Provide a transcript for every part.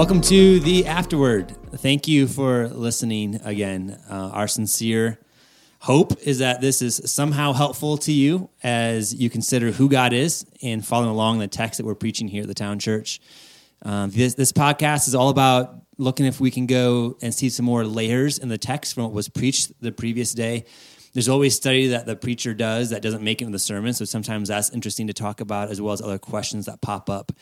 Welcome to the afterward. Thank you for listening again. Uh, our sincere hope is that this is somehow helpful to you as you consider who God is and following along the text that we're preaching here at the town church. Um, this, this podcast is all about looking if we can go and see some more layers in the text from what was preached the previous day. There's always study that the preacher does that doesn't make it in the sermon, so sometimes that's interesting to talk about, as well as other questions that pop up.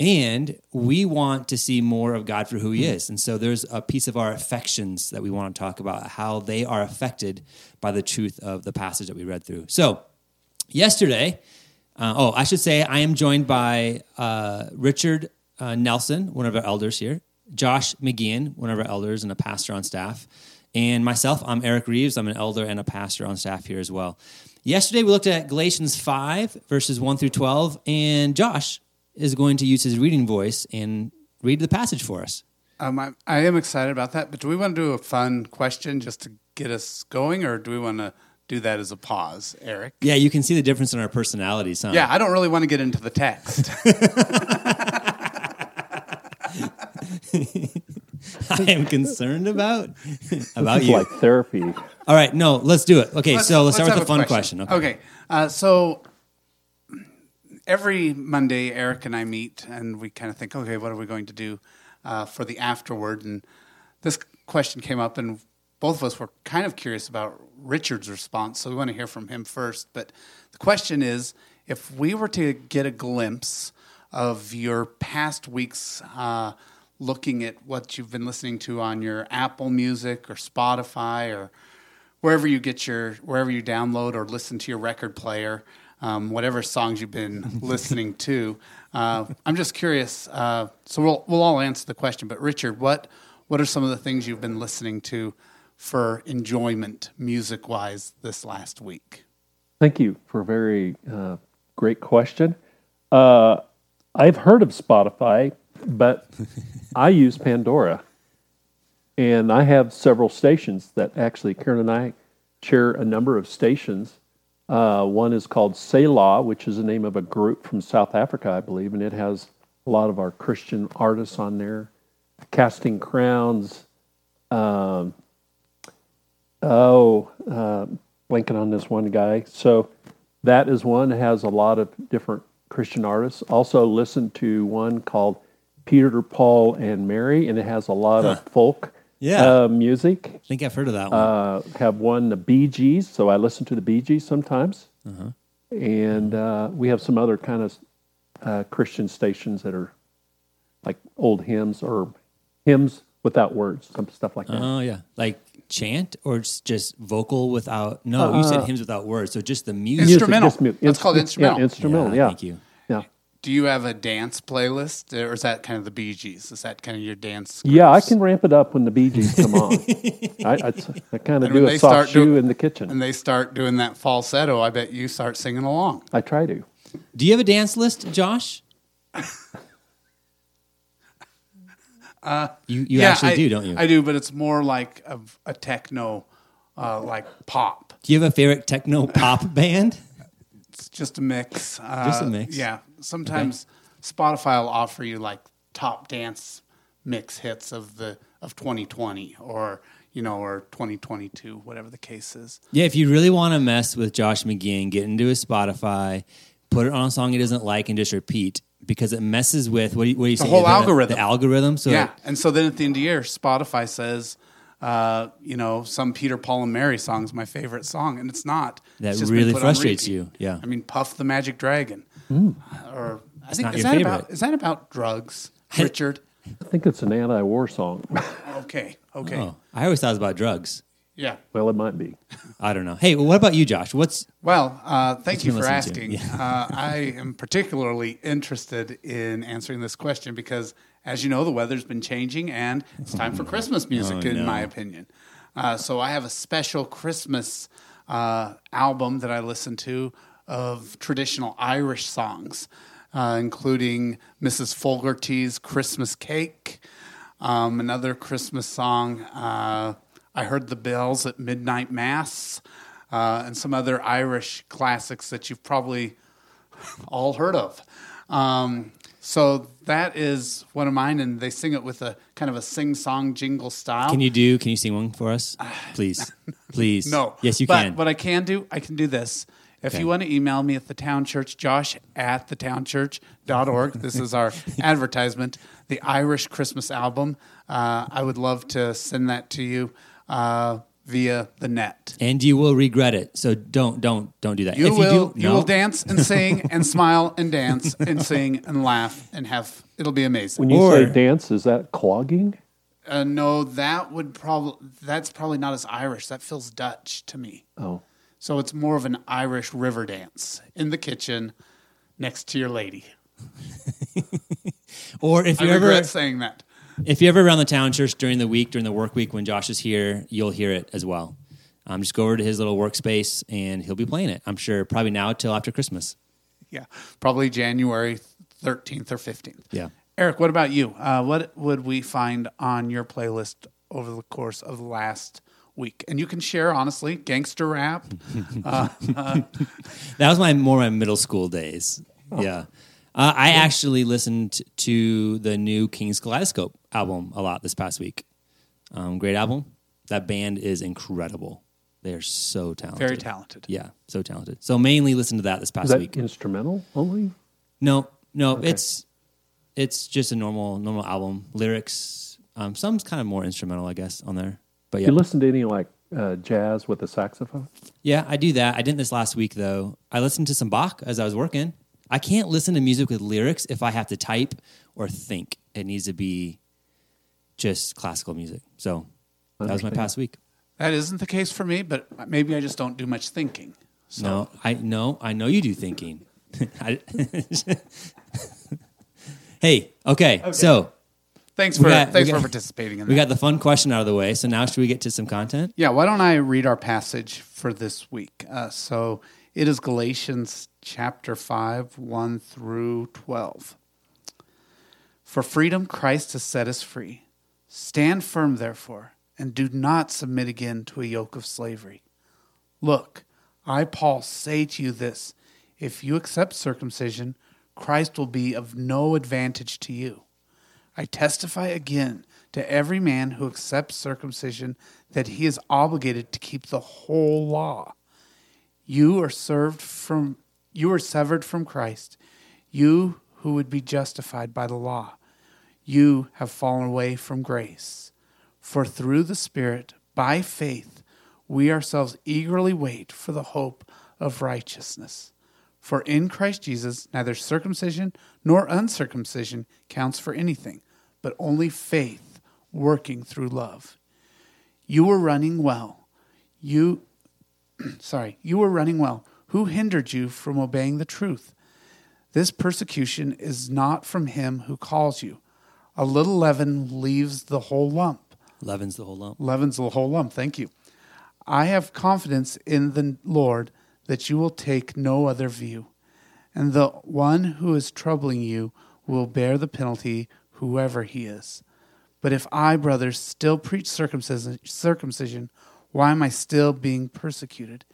And we want to see more of God for who He is. And so there's a piece of our affections that we want to talk about, how they are affected by the truth of the passage that we read through. So, yesterday, uh, oh, I should say I am joined by uh, Richard uh, Nelson, one of our elders here, Josh McGeehan, one of our elders and a pastor on staff, and myself, I'm Eric Reeves. I'm an elder and a pastor on staff here as well. Yesterday, we looked at Galatians 5, verses 1 through 12, and Josh is going to use his reading voice and read the passage for us. Um, I, I am excited about that, but do we want to do a fun question just to get us going, or do we want to do that as a pause, Eric? Yeah, you can see the difference in our personalities, huh? Yeah, I don't really want to get into the text. I am concerned about about It's you. like therapy. All right, no, let's do it. Okay, Let's- so let's, start with the a fun question. Okay. Okay. Uh, so every Monday, Eric and I meet, and we kind of think, okay, what are we going to do uh, for the afterward? And this question came up, and both of us were kind of curious about Richard's response, so we want to hear from him first. But the question is, if we were to get a glimpse of your past weeks. Uh, Looking at what you've been listening to on your Apple Music or Spotify or wherever you get your wherever you download or listen to your record player, um, whatever songs you've been listening to. Uh, I'm just curious. Uh, so we'll we'll all answer the question. But Richard, what what are some of the things you've been listening to for enjoyment, music wise, this last week? Thank you for a very uh, great question. Uh, I've heard of Spotify, but I use Pandora. And I have several stations that actually, Karen and I share a number of stations. Uh, one is called Selah, which is the name of a group from South Africa, I believe, and it has a lot of our Christian artists on there. Casting Crowns, um, oh, uh, blanking on this one guy. So that is one that has a lot of different Christian artists. Also, listen to one called Peter, Paul, and Mary, and it has a lot of folk Yeah. uh, music. I think I've heard of that one. Uh, have one the Bee Gees, so I listen to the Bee Gees sometimes. Uh-huh. And uh, we have some other kind of uh, Christian stations that are like old hymns or hymns without words, some stuff like that. oh yeah, like chant or just vocal without. No, you said hymns without words. So just the music. Music. Instrumental. just mu- That's called instrumental. yeah, instrumental. instrumental, yeah. Thank you. Yeah. Do you have a dance playlist, or is that kind of the Bee Gees? Is that kind of your dance? Yeah, I can ramp it up when the Bee Gees come on. I, I, I kind of And do a they start soft shoe do- in the kitchen. and they start doing that falsetto. I bet you start singing along. I try to. Do you have a dance list, Josh? you you actually I, do, don't you? I do, but it's more like a, a techno, uh, like pop. do you have a favorite techno pop band? Just a mix. Uh, Just a mix. Yeah. Sometimes Spotify will offer you like top dance mix hits of the of 2020 or you know or 2022, whatever the case is. Yeah, if you really want to mess with Josh McGeehan get into his Spotify, put it on a song he doesn't like, and just repeat because it messes with what do you, what do you say? whole The- algorithm. The algorithm. So yeah. And so then at the end of the year, Spotify says. Uh, you know, some Peter, Paul, and Mary song is my favorite song, and it's not. That It's just really frustrates you. Yeah. I mean, Puff the Magic Dragon, or I think is that favorite. about is that about drugs, Richard? I think it's an anti-war song. Okay, okay, Oh, I always thought it was about drugs. yeah. well, it might be. I don't know. Hey, well, what about you, Josh? What's Well, uh, thank you for asking. to? uh, I am particularly interested in answering this question because, as you know, the weather's been changing and it's time for Christmas music, Oh, in no. my opinion. Uh, so I have a special Christmas uh, album that I listen to of traditional Irish songs, uh, including Mrs. Fogarty's Christmas Cake, um, another Christmas song, uh, I Heard the Bells at Midnight Mass, uh, and some other Irish classics that you've probably all heard of. Um, So that is one of mine, and they sing it with a kind of a sing-song jingle style. Can you do? Can you sing one for us, please? Please. No. Yes, you can but can. What I can do, I can do this. If Okay. you want to email me at the town church, josh at thetownchurch.org. this is our advertisement, the Irish Christmas album. Uh, I would love to send that to you uh, via the net. and you will regret it. So don't, don't, don't do that. You if will you do, you no. will dance and sing and smile and dance and sing and laugh and have it'll be amazing. When you Or- say dance, is that clogging? Uh, no, that would probably that's probably not as Irish. That feels Dutch to me. Oh, So it's more of an Irish river dance in the kitchen next to your lady. Or if you're regret ever, saying that. If you're ever around the town church during the week, during the work week when Josh is here, you'll hear it as well. Um, just go over to his little workspace and he'll be playing it. I'm sure probably now till after Christmas. Yeah, probably January 13th or 15th. Yeah. Eric, what about you? Uh, what would we find on your playlist over the course of the last week? And you can share honestly, gangster rap. That was my more my middle school days. Yeah. Uh, I actually listened to the new King's Kaleidoscope album a lot this past week. Um, great album. That band is incredible. They're so talented. Very talented. Yeah, so talented. So mainly listen to that this past is that week. instrumental only? No, no, it's it's just a normal normal album. Lyrics, um, some's kind of more instrumental, I guess, on there. But yeah, You listen to any like uh, jazz with a saxophone? yeah, I do that. I didn't this last week though. I listened to some Bach as I was working. I can't listen to music with lyrics if I have to type or think. It needs to be just classical music. So that was my past week. That isn't the case for me, but maybe I just don't do much thinking. So No, I no, I know you do thinking. Hey, okay, so thanks for got- thanks got- for participating in that. we that. got the fun question out of the way. So now should we get to some content? Yeah, why don't I read our passage for this week? Uh, so it is Galatians chapter 5, 1 through 12. For freedom, Christ has set us free. Stand firm, therefore, and do not submit again to a yoke of slavery. Look, I, Paul, say to you this if you accept circumcision, Christ will be of no advantage to you. I testify again to every man who accepts circumcision that he is obligated to keep the whole law. You are served from you are severed from Christ, you who would be justified by the law. You have fallen away from grace. For through the Spirit, by faith, we ourselves eagerly wait for the hope of righteousness. For in Christ Jesus, neither circumcision nor uncircumcision counts for anything, but only faith working through love. You were running well. You, sorry, you were running well. Who hindered you from obeying the truth? This persecution is not from him who calls you. A little leaven leaves the whole lump. Leaven's the whole lump. Leaven's the whole lump. Thank you. I have confidence in the Lord that you will take no other view, and the one who is troubling you will bear the penalty, whoever he is. But if I, brothers, still preach circumcision, circumcision, why am I still being persecuted?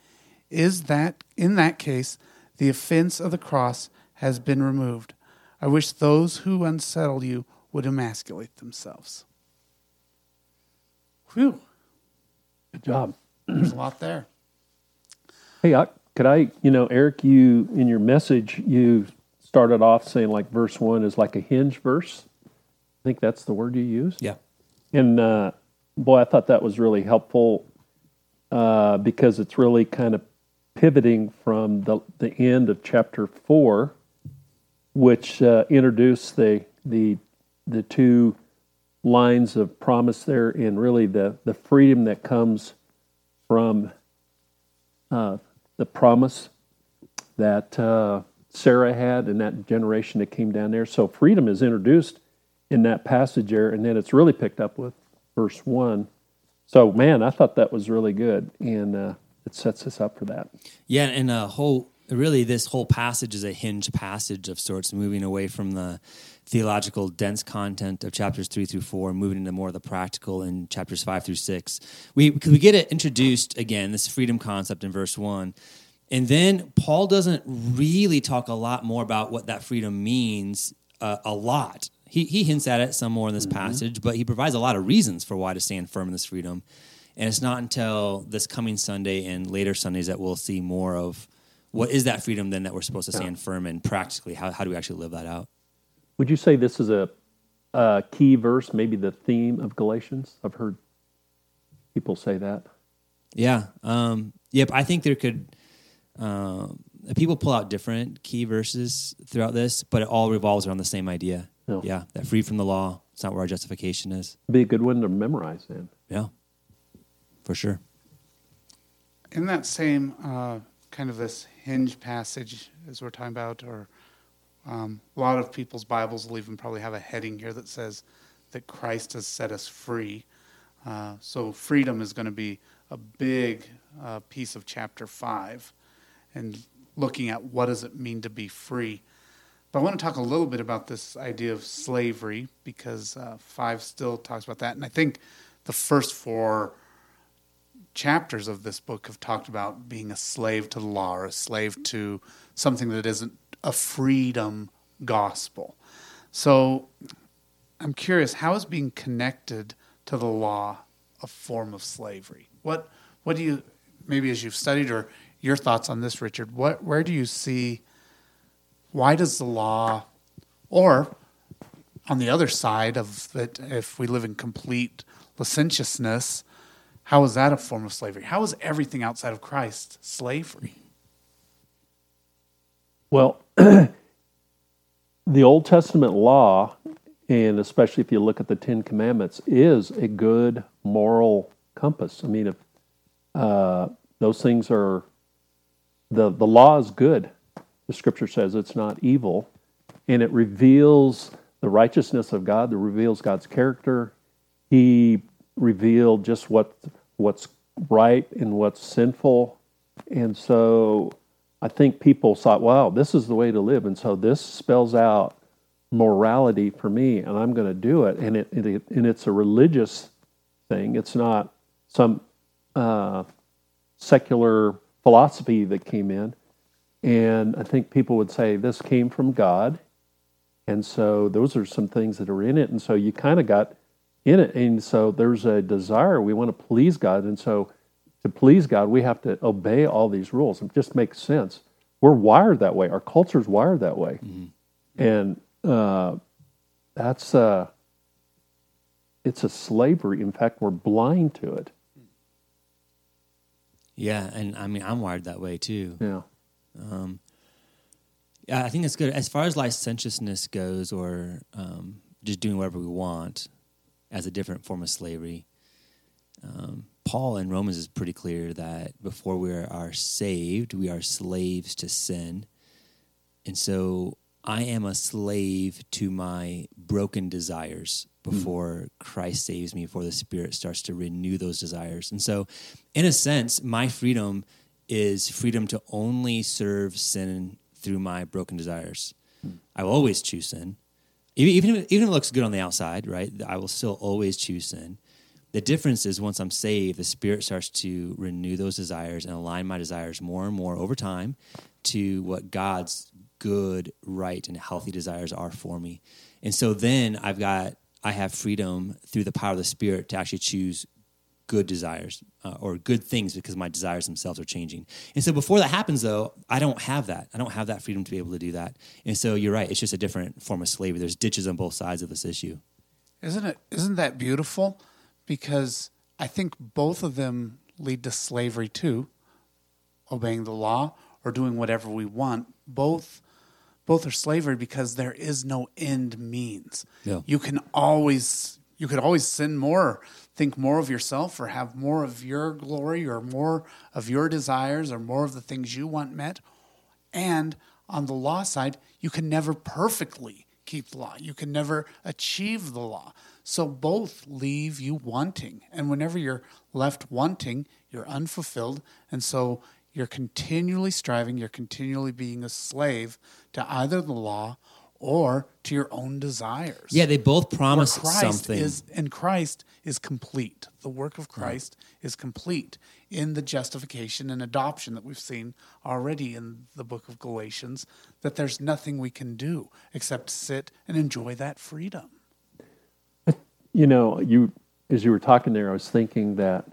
Is that in that case the offense of the cross has been removed? I wish those who unsettle you would emasculate themselves. Whew. Good job. There's a lot there. Hey, I, could I, you know, Eric, you in your message, you started off saying like verse one is like a hinge verse. I think that's the word you used. Yeah. And uh, boy, I thought that was really helpful uh, because it's really kind of pivoting from the, the end of chapter four, which uh, introduced the, the, the two lines of promise there and really the, the freedom that comes from uh, the promise that uh, Sarah had and that generation that came down there. So freedom is introduced in that passage there, and then it's really picked up with verse one. So man, I thought that was really good, and it sets us up for that. Yeah, and a whole really this whole passage is a hinge passage of sorts, moving away from the theological dense content of chapters three through four, moving into more of the practical in chapters five through six. We because we get it introduced again, this freedom concept in verse one. And then Paul doesn't really talk a lot more about what that freedom means uh, a lot. He, he hints at it some more in this passage, but he provides a lot of reasons for why to stand firm in this freedom. And it's not until this coming Sunday and later Sundays that we'll see more of what is that freedom then that we're supposed to stand firm in practically. How, how do we actually live that out? Would you say this is a, a key verse, maybe the theme of Galatians? I've heard people say that. Yeah. Um, yep. I think there could, um, people pull out different key verses throughout this, but it all revolves around the same idea. No. Yeah. That free from the law. It's not where our justification is. Be a good one to memorize then. Yeah. For sure. In that same uh, kind of this hinge passage, as we're talking about, or um, a lot of people's Bibles will even probably have a heading here that says that Christ has set us free. Uh, so freedom is going to be a big uh, piece of chapter five, and looking at what does it mean to be free. But I want to talk a little bit about this idea of slavery because uh, five still talks about that, and I think the first four chapters of this book have talked about being a slave to the law or a slave to something that isn't a freedom gospel. So I'm curious, how is being connected to the law a form of slavery? What what do you maybe as you've studied or your thoughts on this, Richard, what where do you see why does the law or on the other side of that if we live in complete licentiousness, how is that a form of slavery? How is everything outside of Christ slavery? Well, the Old Testament law, and especially if you look at the Ten Commandments, is a good moral compass. I mean, if uh, those things are the the law is good, the Scripture says it's not evil, and it reveals the righteousness of God. It reveals God's character. He revealed just what what's right and what's sinful, and so I think people thought, wow, this is the way to live. And so this spells out morality for me, and I'm going to do it. And, it, it, and it's a religious thing, it's not some uh, secular philosophy that came in. And I think people would say this came from God. And so those are some things that are in it. And so you kind of got in it. And so there's a desire. We want to please God. And so to please God, we have to obey all these rules. It just makes sense. We're wired that way. Our culture's wired that way, Mm-hmm. and uh, that's uh, it's a slavery. In fact, we're blind to it. Yeah. And I mean, I'm wired that way too. Yeah, Yeah, I think it's good. As far as licentiousness goes, or um, just doing whatever we want as a different form of slavery, um, Paul in Romans is pretty clear that before we are, are saved, we are slaves to sin. And so I am a slave to my broken desires before Christ saves me, before the Spirit starts to renew those desires. And so, in a sense, my freedom is freedom to only serve sin through my broken desires. I will always choose sin. Even, if, even if it looks good on the outside, right? I will still always choose sin. The difference is once I'm saved, the Spirit starts to renew those desires and align my desires more and more over time to what God's good, right, and healthy desires are for me. And so then I've got, I have freedom through the power of the Spirit to actually choose good desires uh, or good things because my desires themselves are changing. And so before that happens, though, I don't have that. I don't have that freedom to be able to do that. And so you're right. It's just a different form of slavery. There's ditches on both sides of this issue. Isn't it? Isn't that beautiful? Because I think both of them lead to slavery too. Obeying the law or doing whatever we want. Both, both are slavery because there is no end means. Yeah. You can always, you could always sin more, think more of yourself, or have more of your glory, or more of your desires, or more of the things you want met. And on the law side, you can never perfectly keep the law. You can never achieve the law. So both leave you wanting. And whenever you're left wanting, you're unfulfilled. And so you're continually striving, you're continually being a slave to either the law or to your own desires. Yeah, they both promise Christ something. is and Christ is complete. The work of Christ is complete in the justification and adoption that we've seen already in the book of Galatians. That there's nothing we can do except sit and enjoy that freedom. You know, you as you were talking there, I was thinking that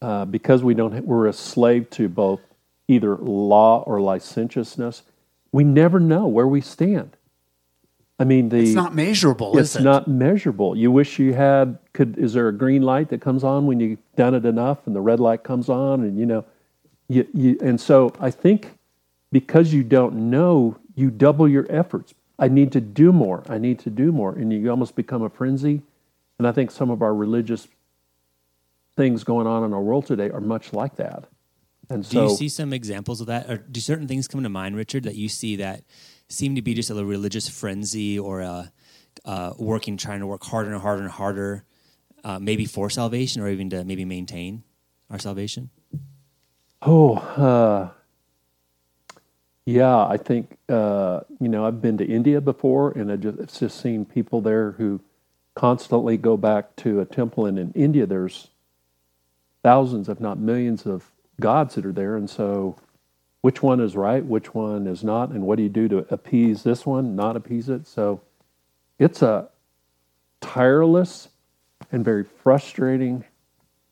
uh, because we don't, we're a slave to both either law or licentiousness. We never know where we stand. I mean, the It's not measurable, it's is it? not measurable. You wish you had. Could is there a green light that comes on when you've done it enough, and the red light comes on, and you know, you, you and so I think because you don't know, you double your efforts. I need to do more. I need to do more, and you almost become a frenzy. And I think some of our religious things going on in our world today are much like that. And so Do so, you see some examples of that, or do certain things come to mind, Richard, that you see that seem to be just a religious frenzy or a uh, working, trying to work harder and harder and harder, uh, maybe for salvation or even to maybe maintain our salvation? Oh, uh, yeah, I think uh, you know I've been to India before, and I just it's just seen people there who constantly go back to a temple, and in India there's thousands, if not millions, of gods that are there, and so which one is right, which one is not, and what do you do to appease this one, not appease it? So it's a tireless and very frustrating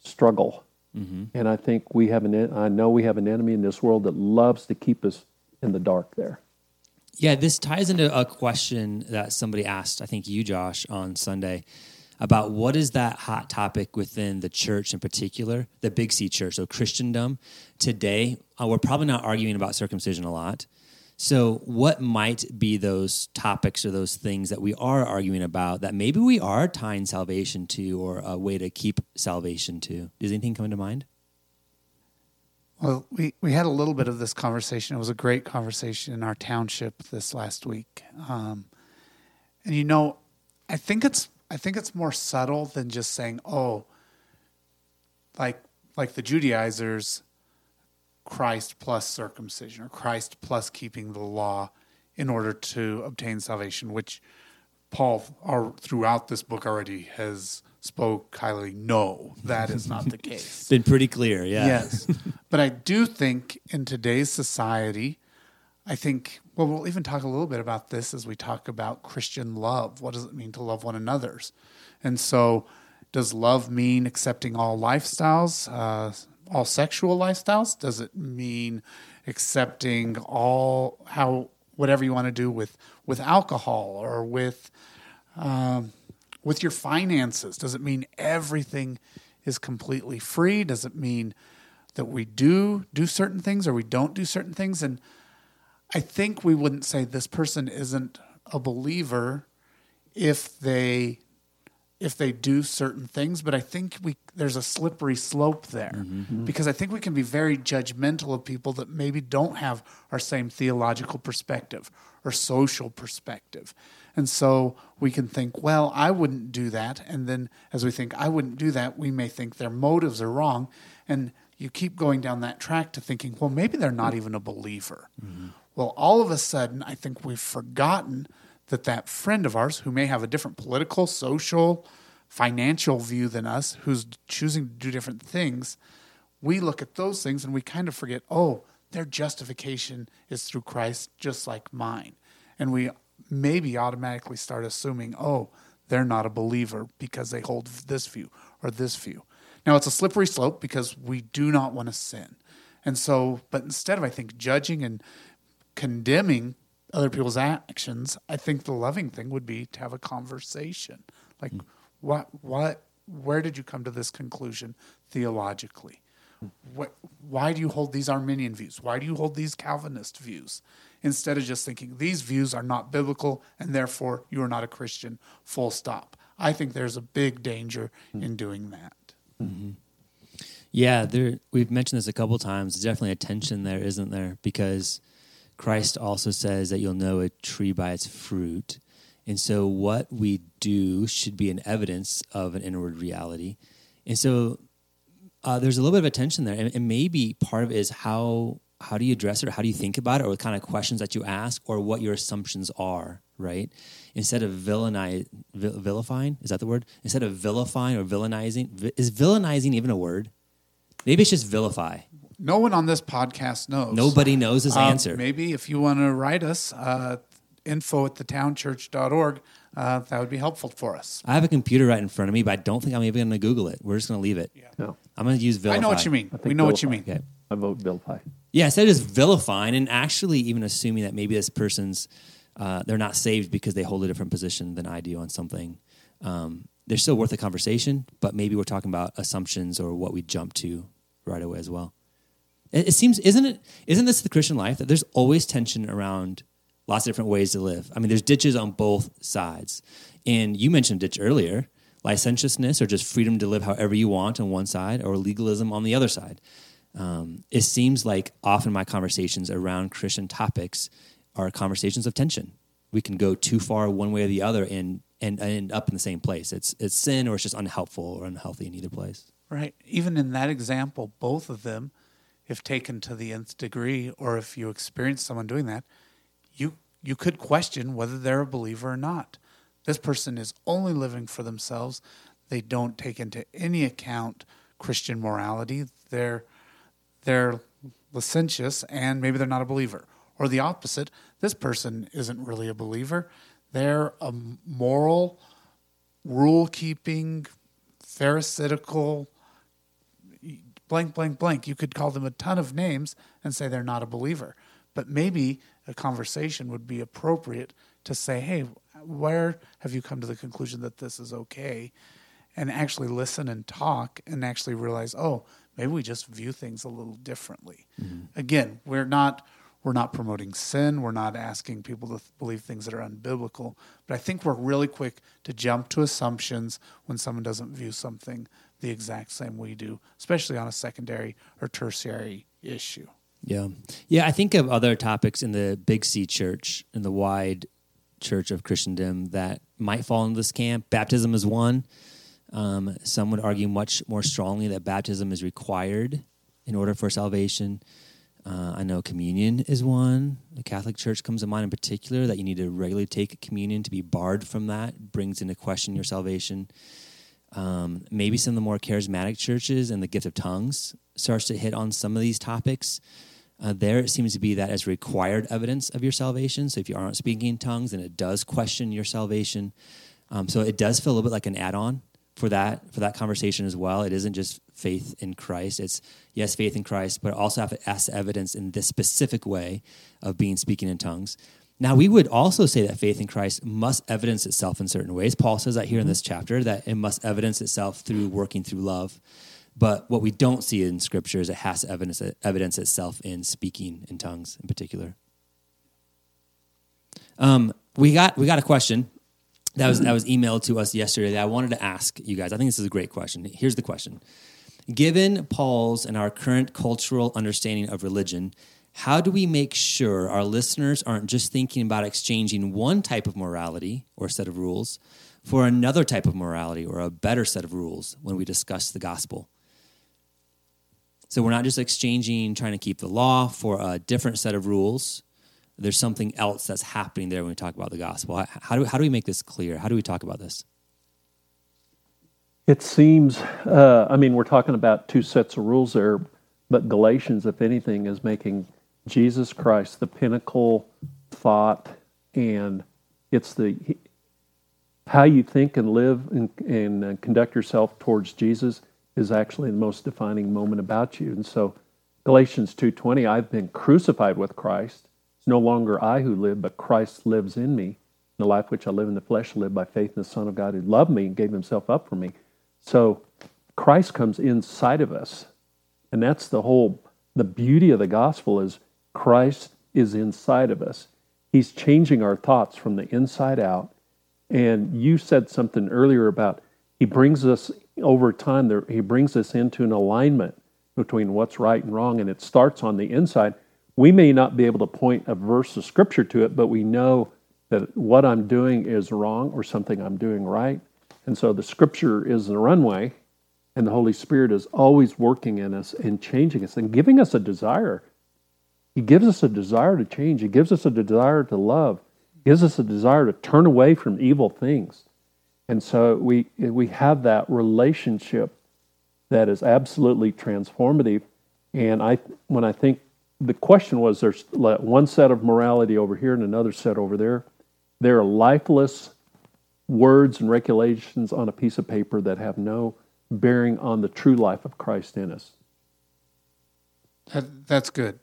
struggle. Mm-hmm. And I think we have an, I know we have an enemy in this world that loves to keep us in the dark there. Yeah, this ties into a question that somebody asked, I think you, Josh, on Sunday, about what is that hot topic within the church in particular, the Big C church, so Christendom. Today, uh, we're probably not arguing about circumcision a lot. So, what might be those topics or those things that we are arguing about that maybe we are tying salvation to or a way to keep salvation to? Does anything come to mind? Well, we, we had a little bit of this conversation. It was a great conversation in our township this last week. Um, and you know, I think it's I think it's more subtle than just saying, "Oh, like like the Judaizers, Christ plus circumcision or Christ plus keeping the law in order to obtain salvation," which Paul are, throughout this book already has spoke highly. No, that is not the case. It's been pretty clear, yeah. Yes. but I do think in today's society, I think, well, we'll even talk a little bit about this as we talk about Christian love. What does it mean to love one another's? And so, does love mean accepting all lifestyles, uh, all sexual lifestyles? Does it mean accepting all how whatever you want to do with with alcohol or with um, with your finances? Does it mean everything is completely free? Does it mean that we do do certain things or we don't do certain things? And I think we wouldn't say this person isn't a believer if they if they do certain things, but I think we there's a slippery slope there mm-hmm. Mm-hmm. because I think we can be very judgmental of people that maybe don't have our same theological perspective or social perspective. And so we can think, well, I wouldn't do that. And then as we think, I wouldn't do that, we may think their motives are wrong. And you keep going down that track to thinking, well, maybe they're not mm-hmm. even a believer. Well, all of a sudden, I think we've forgotten that that friend of ours who may have a different political, social, financial view than us, who's choosing to do different things, we look at those things and we kind of forget, oh, their justification is through Christ just like mine. And we maybe automatically start assuming, oh, they're not a believer because they hold this view or this view. Now, it's a slippery slope because we do not want to sin. And so, but instead of, I think, judging and condemning other people's actions, I think the loving thing would be to have a conversation. Like, hmm. what, what, where did you come to this conclusion theologically? What, why do you hold these Arminian views? Why do you hold these Calvinist views? Instead of just thinking these views are not biblical and therefore you are not a Christian, full stop. I think there's a big danger hmm. in doing that. Mm-hmm. Yeah, there. We've mentioned this a couple times. There's definitely a tension there, isn't there? Because Christ also says that you'll know a tree by its fruit, and so what we do should be an evidence of an inward reality. And so uh, there's a little bit of a tension there, and, and maybe part of it is how how do you address it or how do you think about it or the kind of questions that you ask or what your assumptions are right? Instead of villainize, vilifying is that the word? Instead of vilifying or villainizing is villainizing even a word? Maybe it's just vilify No one on this podcast knows. nobody knows his Um, answer Maybe if you want to write us, uh, info at thetownchurch.org, uh, that would be helpful for us. i have a computer right in front of me but i don't think i'm even going to google it we're just going to leave it No, i'm going to use vilify I know what you mean. I We know what you mean. okay I vote vilify. Yeah, instead of just vilifying and actually even assuming that maybe this person's uh, they're not saved because they hold a different position than I do on something. Um, they're still worth a conversation, but maybe we're talking about assumptions or what we jump to right away as well. It, it seems, isn't it? Isn't this the Christian life that there's always tension around lots of different ways to live? I mean, there's ditches on both sides, and you mentioned ditch earlier, licentiousness or just freedom to live however you want on one side, or legalism on the other side um, it seems like often my conversations around Christian topics are conversations of tension. We can go too far one way or the other and and end up in the same place. It's it's sin or it's just unhelpful or unhealthy in either place. Right. Even in that example, both of them, if taken to the nth degree, or if you experience someone doing that, you you could question whether they're a believer or not. This person is only living for themselves. They don't take into any account Christian morality. They're they're licentious and maybe they're not a believer. Or the opposite, this person isn't really a believer. They're a moral, rule keeping, pharisaical, blank, blank, blank. You could call them a ton of names and say they're not a believer. But maybe a conversation would be appropriate to say, hey, where have you come to the conclusion that this is okay? And actually listen and talk and actually realize, oh, maybe we just view things a little differently. Mm-hmm. Again, we're not we're not promoting sin. We're not asking people to believe things that are unbiblical. But I think we're really quick to jump to assumptions when someone doesn't view something the exact same we do, especially on a secondary or tertiary issue. Yeah. Yeah, I think of other topics in the big C church, in the wide church of Christendom that might fall into this camp. Baptism is one. Um, some would argue much more strongly that baptism is required in order for salvation. Uh, I know communion is one. The Catholic Church comes to mind in particular that you need to regularly take communion to be barred from that brings into question your salvation. Um, maybe some of the more charismatic churches and the gift of tongues starts to hit on some of these topics. Uh, there it seems to be that as required evidence of your salvation. So if you aren't speaking in tongues, then it does question your salvation. Um, so it does feel a little bit like an add-on for that for that conversation as well. It isn't just faith in Christ. It's yes, faith in Christ, but also have to ask evidence in this specific way of being speaking in tongues. Now we would also say that faith in Christ must evidence itself in certain ways. Paul says that here in this chapter that it must evidence itself through working through love. But what we don't see in Scripture is it has to evidence, evidence itself in speaking in tongues in particular. Um, we got we got a question that was that was emailed to us yesterday that I wanted to ask you guys. I think this is a great question. Here's the question: Given Paul's and our current cultural understanding of religion, how do we make sure our listeners aren't just thinking about exchanging one type of morality or set of rules for another type of morality or a better set of rules when we discuss the gospel? So we're not just exchanging trying to keep the law for a different set of rules. There's something else that's happening there when we talk about the gospel. How do, how do we make this clear? How do we talk about this? It seems, uh, I mean, we're talking about two sets of rules there, but Galatians, if anything, is making Jesus Christ the pinnacle thought, and it's the how you think and live and, and uh, conduct yourself towards Jesus is actually the most defining moment about you. And so, Galatians two twenty, I've been crucified with Christ. It's no longer I who live, but Christ lives in me. The life which I live in the flesh, I live by faith in the Son of God who loved me and gave Himself up for me. So Christ comes inside of us. And that's the whole the beauty of the gospel is Christ is inside of us. He's changing our thoughts from the inside out. And you said something earlier about he brings us over time there he brings us into an alignment between what's right and wrong and it starts on the inside. We may not be able to point a verse of scripture to it, but we know that what I'm doing is wrong or something I'm doing right. And so the scripture is the runway, and the Holy Spirit is always working in us and changing us and giving us a desire He gives us a desire to change. He gives us a desire to love. He gives us a desire to turn away from evil things. And so we, we have that relationship that is absolutely transformative. And I, when I think the question was there's one set of morality over here and another set over there, there are lifeless words and regulations on a piece of paper that have no bearing on the true life of Christ in us. That, that's good.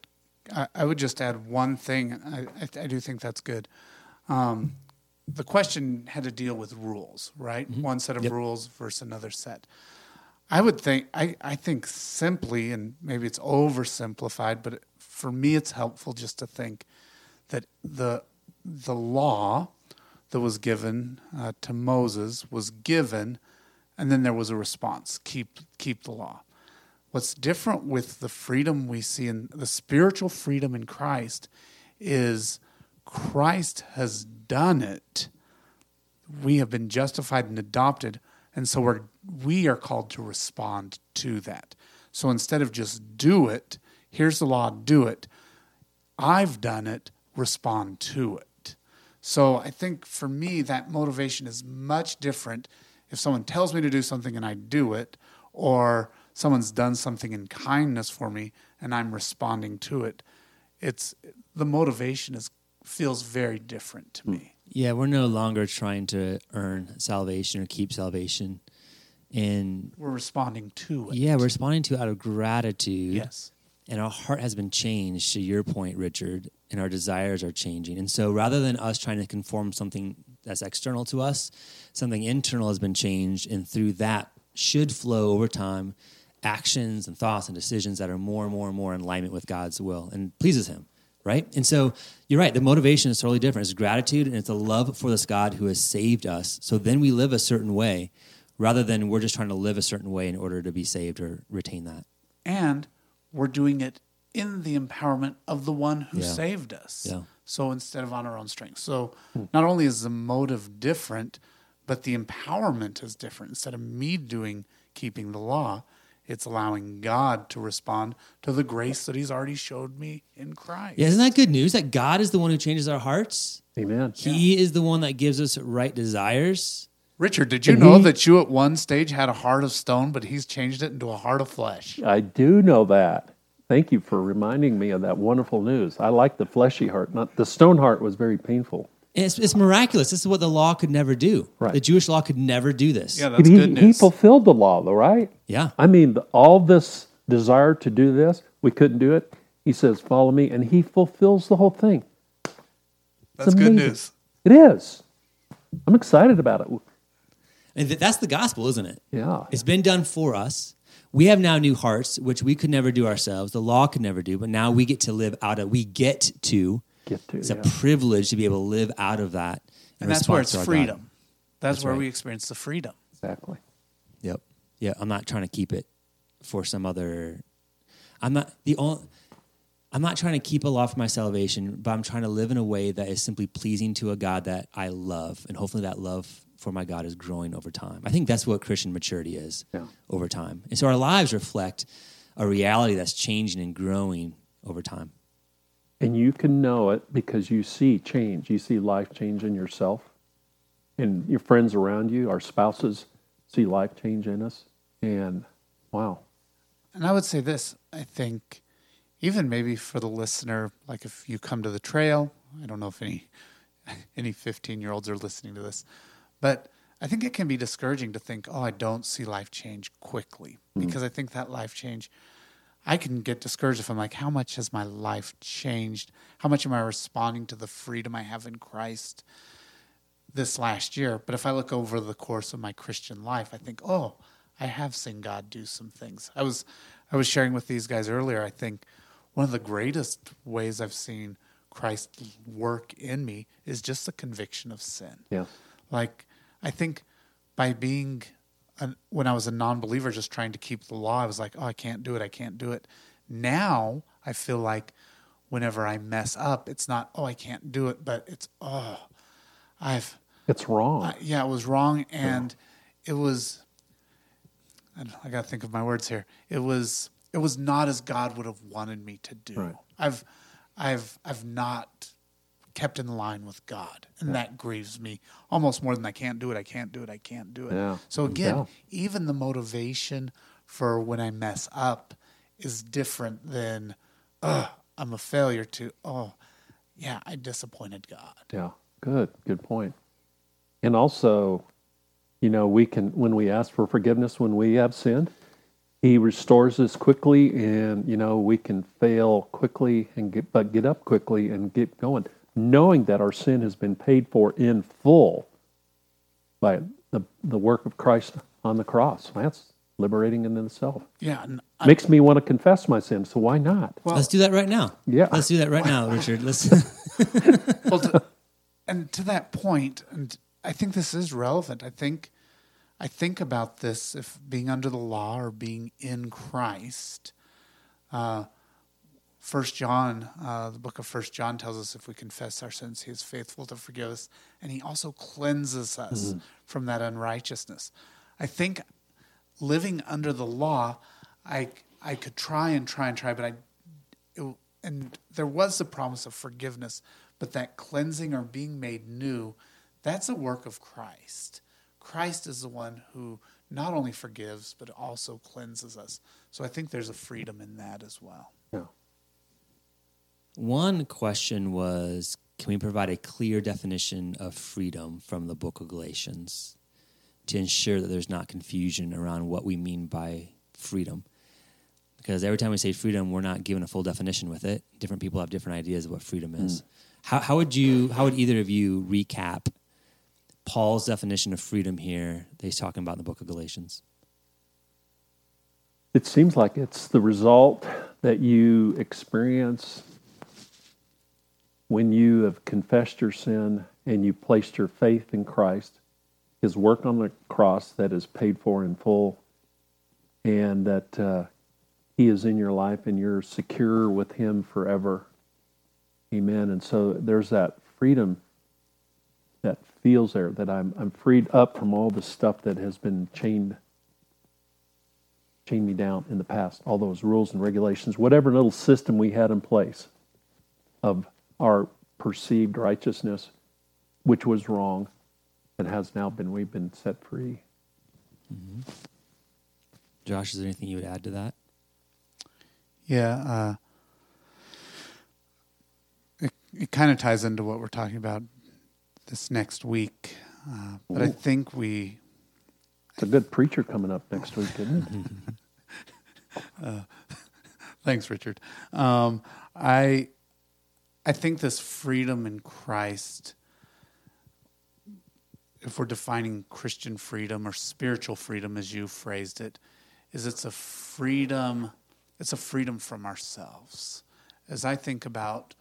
I, I, would just add one thing. I, I, do think that's good. Um, the question had to deal with rules, right? Mm-hmm. One set of yep. rules versus another set. I would think I, I think simply, and maybe it's oversimplified, but for me it's helpful just to think that the the law that was given uh, to Moses was given, and then there was a response: keep keep the law. What's different with the freedom we see in the spiritual freedom in Christ is Christ has done it. We have been justified and adopted, and so we're we are called to respond to that. So instead of just do it, here's the law, do it. I've done it, respond to it. So I think for me, that motivation is much different if someone tells me to do something and I do it, or someone's done something in kindness for me and I'm responding to it. It's the motivation is feels very different to me. Yeah, we're no longer trying to earn salvation or keep salvation and we're responding to it. Yeah, we're responding to it out of gratitude. Yes. And our heart has been changed to your point, Richard, and our desires are changing. And so rather than us trying to conform something that's external to us, something internal has been changed. And through that should flow over time actions and thoughts and decisions that are more and more and more in alignment with God's will and pleases Him right? And so you're right. The motivation is totally different. It's gratitude and it's a love for this God who has saved us. So then we live a certain way rather than we're just trying to live a certain way in order to be saved or retain that. And we're doing it in the empowerment of the one who yeah. saved us. Yeah. So instead of on our own strength. So not only is the motive different, but the empowerment is different. Instead of me doing keeping the law, it's allowing God to respond to the grace that He's already showed me in Christ. Yeah, isn't that good news? That God is the one who changes our hearts. Amen. He yeah. is the one that gives us right desires. Richard, did you and know he, that you at one stage had a heart of stone, but he's changed it into a heart of flesh? I do know that. Thank you for reminding me of that wonderful news. I like the fleshy heart. Not the stone heart was very painful. And it's, it's miraculous. This is what the law could never do. Right. The Jewish law could never do this. Yeah, that's he, good news. He fulfilled the law, though, right? Yeah. I mean, all this desire to do this, we couldn't do it. He says, "Follow me," and he fulfills the whole thing. It's that's amazing. good news. It is. I'm excited about it. And that's the gospel, isn't it? Yeah. It's been done for us. We have now new hearts, which we could never do ourselves. The law could never do, but now we get to live out of. We get to. Get to. It's yeah. a privilege to be able to live out of that. And that's where it's freedom. That's, that's where right. we experience the freedom. Exactly. Yep. Yeah. I'm not trying to keep it for some other. I'm not the only. I'm not trying to keep a law for my salvation, but I'm trying to live in a way that is simply pleasing to a God that I love, and hopefully that love for my God is growing over time. I think that's what Christian maturity is yeah. over time. And so our lives reflect a reality that's changing and growing over time. And you can know it because you see change. You see life change in yourself and your friends around you, our spouses see life change in us. And wow. And I would say this I think, even maybe for the listener, like if you come to the trail, I don't know if any any 15 year olds are listening to this, but I think it can be discouraging to think, oh, I don't see life change quickly. Mm-hmm. Because I think that life change, I can get discouraged if I'm like, how much has my life changed? How much am I responding to the freedom I have in Christ this last year? But if I look over the course of my Christian life, I think, oh, I have seen God do some things. I was I was sharing with these guys earlier, I think one of the greatest ways I've seen Christ work in me is just the conviction of sin. Yeah. Like I think by being an, when I was a non-believer, just trying to keep the law, I was like, oh, I can't do it. I can't do it. Now I feel like whenever I mess up, it's not, oh, I can't do it, but it's, oh, I've. It's wrong. I, yeah, it was wrong, and yeah. it was. I, I got to think of my words here. It was. It was not as God would have wanted me to do. Right. I've. I've I've not kept in line with God, and that grieves me almost more than I can't do it. I can't do it. I can't do it. Yeah. So again, Yeah. even the motivation for when I mess up is different than, oh, I'm a failure. To oh, yeah, I disappointed God. Yeah, good, good point. And also, you know, we can when we ask for forgiveness when we have sinned, He restores us quickly, and you know we can fail quickly and get but get up quickly and get going, knowing that our sin has been paid for in full by the the work of Christ on the cross. That's liberating in itself. Yeah, and I, Makes me want to confess my sin. So why not? well, Let's do that right now. Yeah. Let's do that right now, Richard. Let's. well, to, and to that point, and I think this is relevant. I think, I think about this if being under the law or being in Christ. Uh, First John, uh, the book of First John tells us if we confess our sins, He is faithful to forgive us, and He also cleanses us from that unrighteousness. I think living under the law, I I could try and try and try, but I it, and there was the promise of forgiveness, but that cleansing or being made new, that's a work of Christ. Christ is the one who not only forgives but also cleanses us. So I think there's a freedom in that as well. Yeah. One question was Can we provide a clear definition of freedom from the book of Galatians to ensure that there's not confusion around what we mean by freedom? Because every time we say freedom, we're not given a full definition with it. Different people have different ideas of what freedom is. Hmm. How, how would you? How would either of you recap Paul's definition of freedom here that he's talking about in the book of Galatians? It seems like it's the result that you experience when you have confessed your sin and you placed your faith in Christ, His work on the cross that is paid for in full, and that uh, He is in your life and you're secure with Him forever. Amen. And so there's that freedom that feels there that I'm, I'm freed up from all the stuff that has been chained chained me down in the past, all those rules and regulations, whatever little system we had in place of our perceived righteousness, which was wrong, and has now been, we've been set free. Josh, is there anything you would add to that? Yeah, uh, it it kind of ties into what we're talking about this next week, uh, but I think we It's a good preacher coming up next week, isn't it? Thanks, Richard. Um, I I think this freedom in Christ, if we're defining Christian freedom or spiritual freedom, as you phrased it, is it's a freedom. It's a freedom from ourselves. As I think about,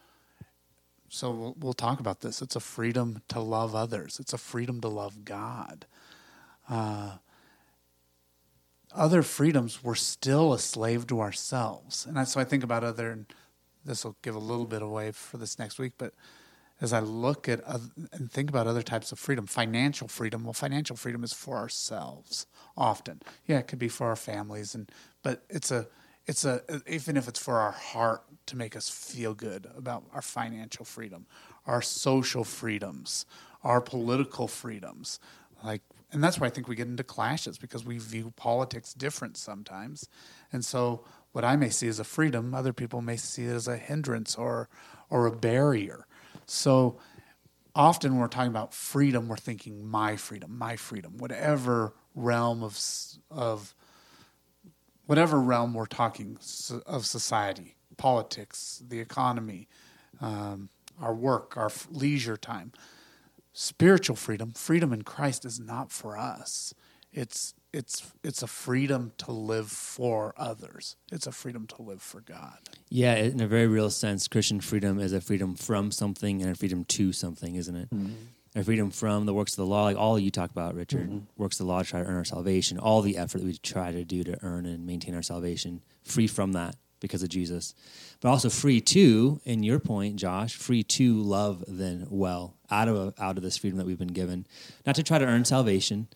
so we'll, we'll talk about this. It's a freedom to love others. It's a freedom to love God. Uh, other freedoms, we're still a slave to ourselves. And I, so I think about other, this will give a little bit away for this next week, but as I look at oth- and think about other types of freedom, financial freedom, well, financial freedom is for ourselves often. Yeah, it could be for our families, and but it's a, it's a, even if it's for our heart to make us feel good about our financial freedom, our social freedoms, our political freedoms, like and that's why I think we get into clashes because we view politics different sometimes. And so what I may see as a freedom, other people may see it as a hindrance or or a barrier. So often when we're talking about freedom, we're thinking my freedom, my freedom, whatever realm of of whatever realm we're talking of society, politics, the economy, um, our work, our leisure time spiritual freedom freedom in christ is not for us it's it's it's a freedom to live for others it's a freedom to live for god Yeah, in a very real sense, Christian freedom is a freedom from something and a freedom to something, isn't it? A freedom from the works of the law, like all you talk about, Richard, works of the law to try to earn our salvation, all the effort that we try to do to earn and maintain our salvation, free from that because of Jesus. But also free to, in your point, Josh, free to love then well out of out of this freedom that we've been given, not to try to earn salvation,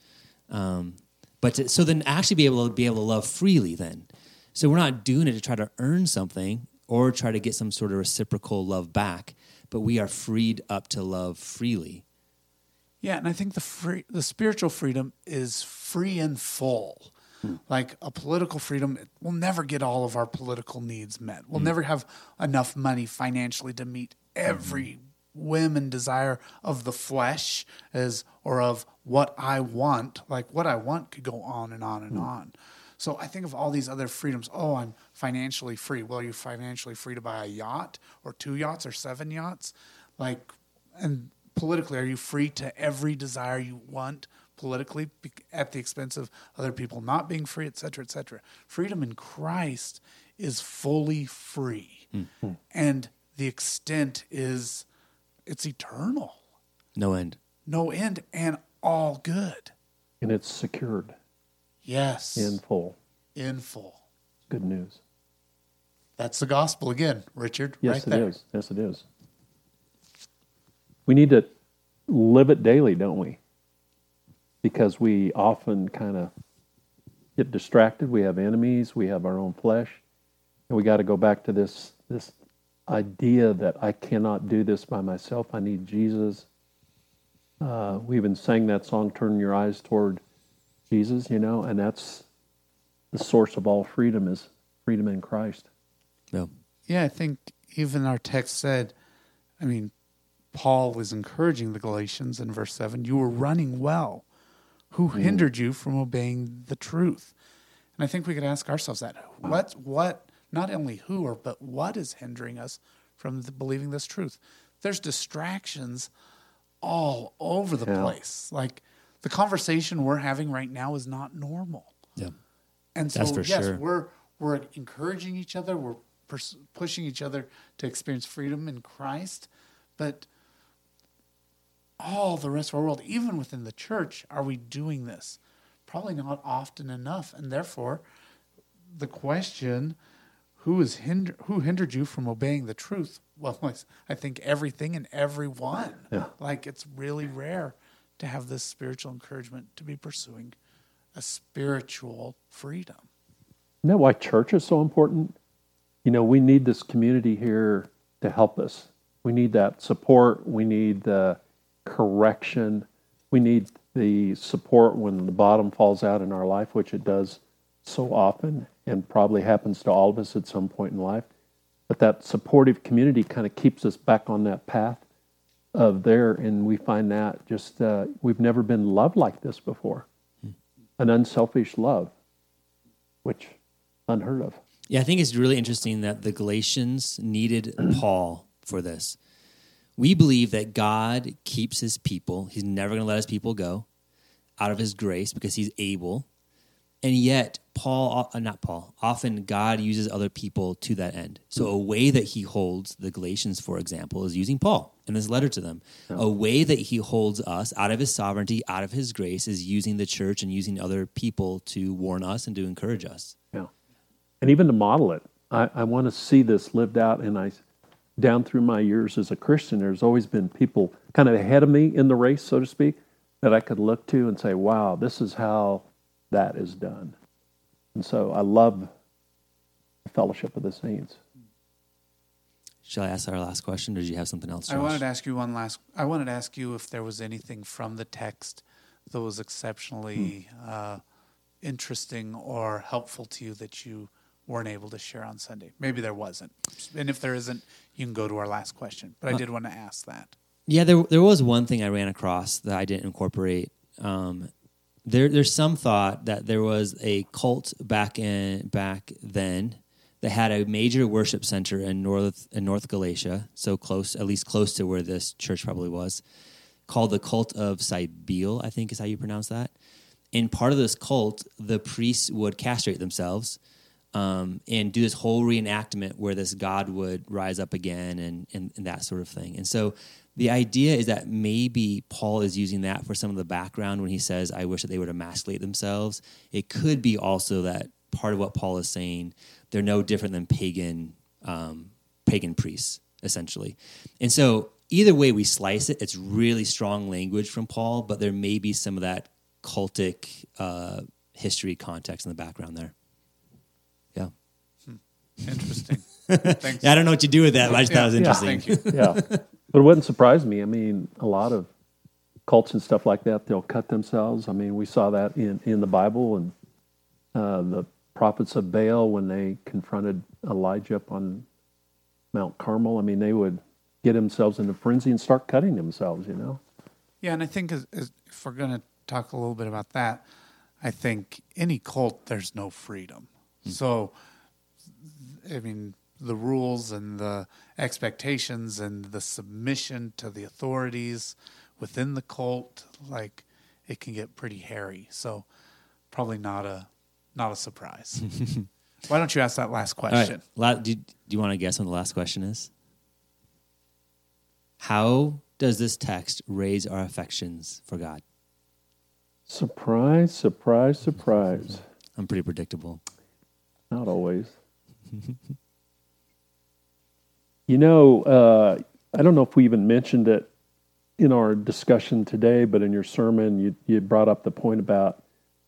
um, but to, so then actually be able to be able to love freely then. So we're not doing it to try to earn something. or try to get some sort of reciprocal love back, but we are freed up to love freely. Yeah, and I think the free, the spiritual freedom is free and full. Hmm. Like a political freedom, we'll never get all of our political needs met. We'll hmm. never have enough money financially to meet every hmm. Whim and desire of the flesh as or of what I want. Like what I want could go on and on and hmm. on. So I think of all these other freedoms. Oh, I'm financially free. Well, you're financially free to buy a yacht or two yachts or seven yachts. Like, and politically, are you free to every desire you want politically at the expense of other people not being free, et cetera, et cetera? Freedom in Christ is fully free. Hmm. And the extent is it's eternal, No end. no end, and all good. And it's secured Yes. in full. in full. Good news. That's the gospel again, Richard. Yes, right it there. is. Yes, it is. We need to live it daily, don't we? Because we often kind of get distracted. We have enemies. We have our own flesh, and we got to go back to this this idea that I cannot do this by myself. I need Jesus. Uh, we even sang that song, "Turn Your Eyes Toward Jesus," you know, and that's the source of all freedom is freedom in Christ. No. Yeah, I think even our text said, I mean, Paul was encouraging the Galatians in verse 7 you were running well. Who hindered you from obeying the truth? And I think we could ask ourselves that. What, what, not only who, or but what is hindering us from the, believing this truth? There's distractions all over the Yeah. place. Like the conversation we're having right now is not normal. Yeah. And so, That's for yes, sure. we're we're encouraging each other. We're pers- pushing each other to experience freedom in Christ. But all the rest of our world, even within the church, are we doing this? Probably not often enough. And therefore, the question, who is hinder, who hindered you from obeying the truth? Well, I think everything and everyone. Yeah. Like it's really rare to have this spiritual encouragement to be pursuing a spiritual freedom. Isn't that why church is so important? You know, we need this community here to help us. We need that support. We need the correction. We need the support when the bottom falls out in our life, which it does so often and probably happens to all of us at some point in life. But that supportive community kind of keeps us back on that path of there, and we find that just uh, we've never been loved like this before an unselfish love, which unheard of. Yeah, I think it's really interesting that the Galatians needed Paul for this. We believe that God keeps his people. He's never going to let his people go out of his grace because he's able. And yet, Paul, uh, not Paul, often God uses other people to that end. So, a way that he holds the Galatians, for example, is using Paul in this letter to them. A way that he holds us out of his sovereignty, out of his grace, is using the church and using other people to warn us and to encourage us. Yeah. And even to model it, I, I want to see this lived out. And I, down through my years as a Christian, there's always been people kind of ahead of me in the race, so to speak, that I could look to and say, wow, this is how that is done. And so I love the fellowship of the saints. Shall I ask our last question, or did you have something else? I wanted to ask you one last. I wanted to ask you if there was anything from the text that was exceptionally uh, interesting or helpful to you that you weren't able to share on Sunday. Maybe there wasn't, and if there isn't, you can go to our last question. But I did want to ask that. Yeah, there there was one thing I ran across that I didn't incorporate. Um, there there's some thought that there was a cult back in back then that had a major worship center in north in North Galatia, so close, at least close to where this church probably was, called the cult of Cybele, I think is how you pronounce that. In part of this cult, the priests would castrate themselves um, and do this whole reenactment where this god would rise up again and, and, and that sort of thing. And so the idea is that maybe Paul is using that for some of the background when he says, I wish that they would emasculate themselves. It could be also that part of what Paul is saying, they're no different than pagan um, pagan priests, essentially. And so either way we slice it, it's really strong language from Paul, but there may be some of that cultic uh, history context in the background there. Yeah. Interesting. Thanks. Yeah, I don't know what you do with that, but I just thought it was Yeah, interesting. Thank you. yeah. But it wouldn't surprise me. I mean, a lot of cults and stuff like that, they'll cut themselves. I mean, we saw that in, in the Bible and uh, the prophets of Baal when they confronted Elijah up on Mount Carmel. I mean, they would get themselves into frenzy and start cutting themselves, you know? Yeah, and I think as, as, if we're going to talk a little bit about that, I think any cult there's no freedom. So, I mean, the rules and the expectations and the submission to the authorities within the cult, like it can get pretty hairy. So, probably not a not a surprise. Why don't you ask that last question? right. La- do, do you want to guess what the last question is? How does this text raise our affections for God? Surprise, surprise, surprise. I'm pretty predictable. Not always. you know, uh, I don't know if we even mentioned it in our discussion today, but in your sermon, you, you brought up the point about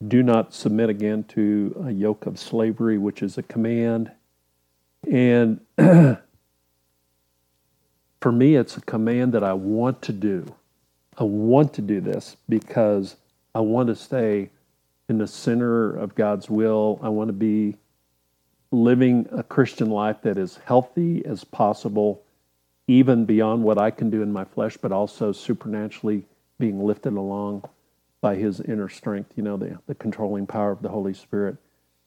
do not submit again to a yoke of slavery, which is a command. And for me, it's a command that I want to do. I want to do this because I want to stay in the center of God's will. I want to be living a Christian life that is healthy as possible, even beyond what I can do in my flesh, but also supernaturally being lifted along by His inner strength, you know, the, the controlling power of the Holy Spirit.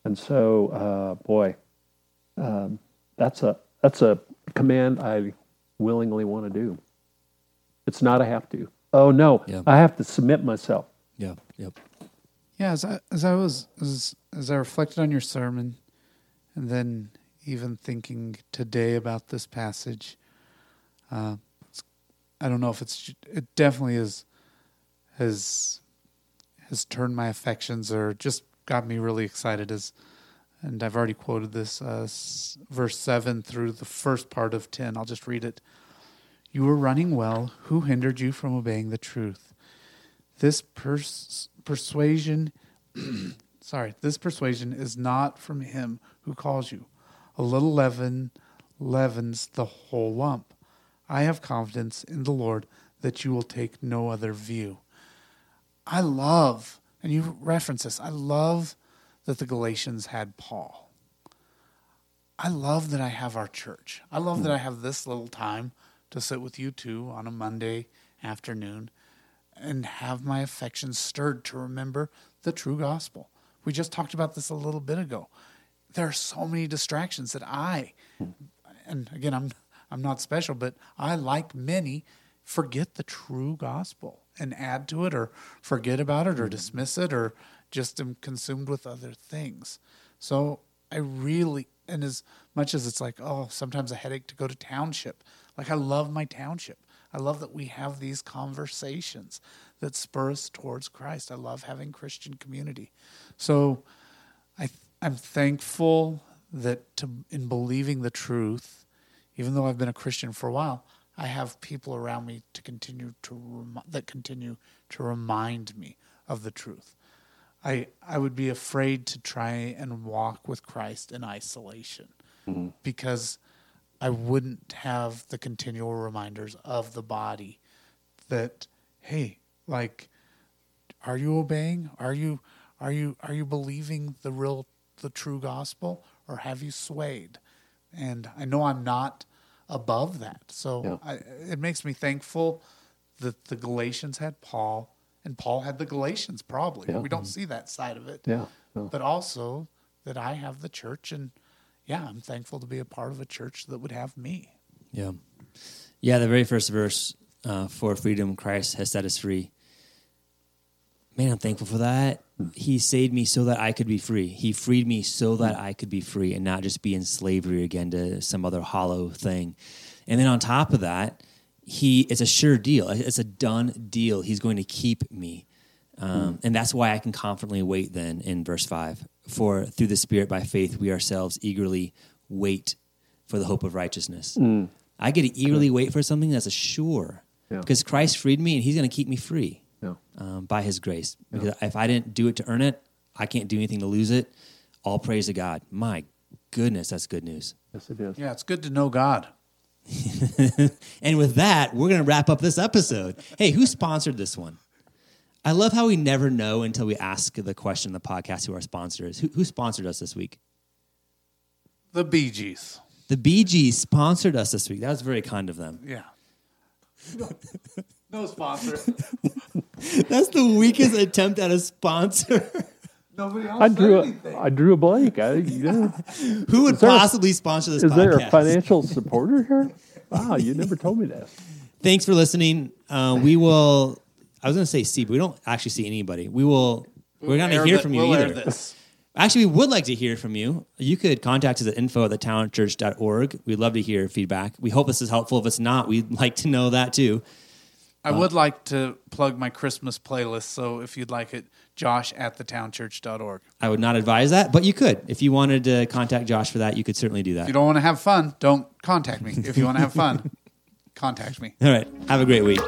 And so, uh, boy, um, that's a that's a command I willingly want to do. It's not a have to. Oh no, Yeah. I have to submit myself. Yeah. Yep. Yeah, as I, as I was as as I reflected on your sermon, and then even thinking today about this passage, uh, I don't know if it's it definitely is has has turned my affections or just got me really excited as and I've already quoted this uh, verse 7 through the first part of 10 I'll just read it. You were running well. Who hindered you from obeying the truth? This pers- persuasion sorry this persuasion is not from him who calls you a little leaven leavens the whole lump i have confidence in the lord that you will take no other view i love and you reference this i love that the galatians had paul I love that I have our church. I love that I have this little time to sit with you two on a Monday afternoon and have my affections stirred to remember the true gospel. We just talked about this a little bit ago. There are so many distractions that I, and again, I'm I'm not special, but I, like many, forget the true gospel and add to it, or forget about it, or mm-hmm. dismiss it, or just am consumed with other things. So I really, and as much as it's like, oh, sometimes a headache to go to township, like I love my township. I love that we have these conversations that spur us towards Christ. I love having Christian community. So I'm thankful that to, in believing the truth, even though I've been a Christian for a while, I have people around me to continue to rem- that continue to remind me of the truth. I I would be afraid to try and walk with Christ in isolation mm-hmm. because I wouldn't have the continual reminders of the body that hey, like are you obeying? Are you are you are you believing the real the true gospel or have you swayed? And I know I'm not above that. So Yeah. I, it makes me thankful that the Galatians had Paul and Paul had the Galatians probably. Yeah. We don't see that side of it. Yeah. no. But also that I have the church and yeah, I'm thankful to be a part of a church that would have me. Yeah. Yeah, the very first verse uh, for freedom, Christ has set us free. Man, I'm thankful for that. He saved me so that I could be free. He freed me so that I could be free and not just be in slavery again to some other hollow thing. And then on top of that, he it's a sure deal. It's a done deal. He's going to keep me. Um, and that's why I can confidently wait then in verse 5. For through the Spirit by faith, we ourselves eagerly wait for the hope of righteousness. I get to eagerly wait for something that's a sure. Yeah. Because Christ freed me and he's going to keep me free Yeah. um, by his grace. Because if I didn't do it to earn it, I can't do anything to lose it. All praise to God. My goodness, that's good news. Yes, it is. Yeah, it's good to know God. And with that, we're going to wrap up this episode. Hey, who sponsored this one? I love how we never know until we ask the question in the podcast who our sponsor is. Who, who sponsored us this week? The Bee Gees. The Bee Gees sponsored us this week. That was very kind of them. Yeah. no sponsor. That's the weakest attempt at a sponsor. Nobody else I drew a, I drew a blank. I, you know, who would there a- possibly sponsor this is podcast? there a financial supporter here? Wow, you never told me that. Thanks for listening. Uh, we will. I was going to say see, but we don't actually see anybody. We will. We're not going to hear from you we'll air either. this. Actually, we would like to hear from you. You could contact us at info at thetownchurch.org. We'd love to hear feedback. We hope this is helpful. If it's not, we'd like to know that too. I would like to plug my Christmas playlist. So if you'd like it, Josh at thetownchurch.org. I would not advise that, but you could. If you wanted to contact Josh for that, you could certainly do that. If you don't want to have fun, don't contact me. If you want to have fun, contact me. All right. Have a great week.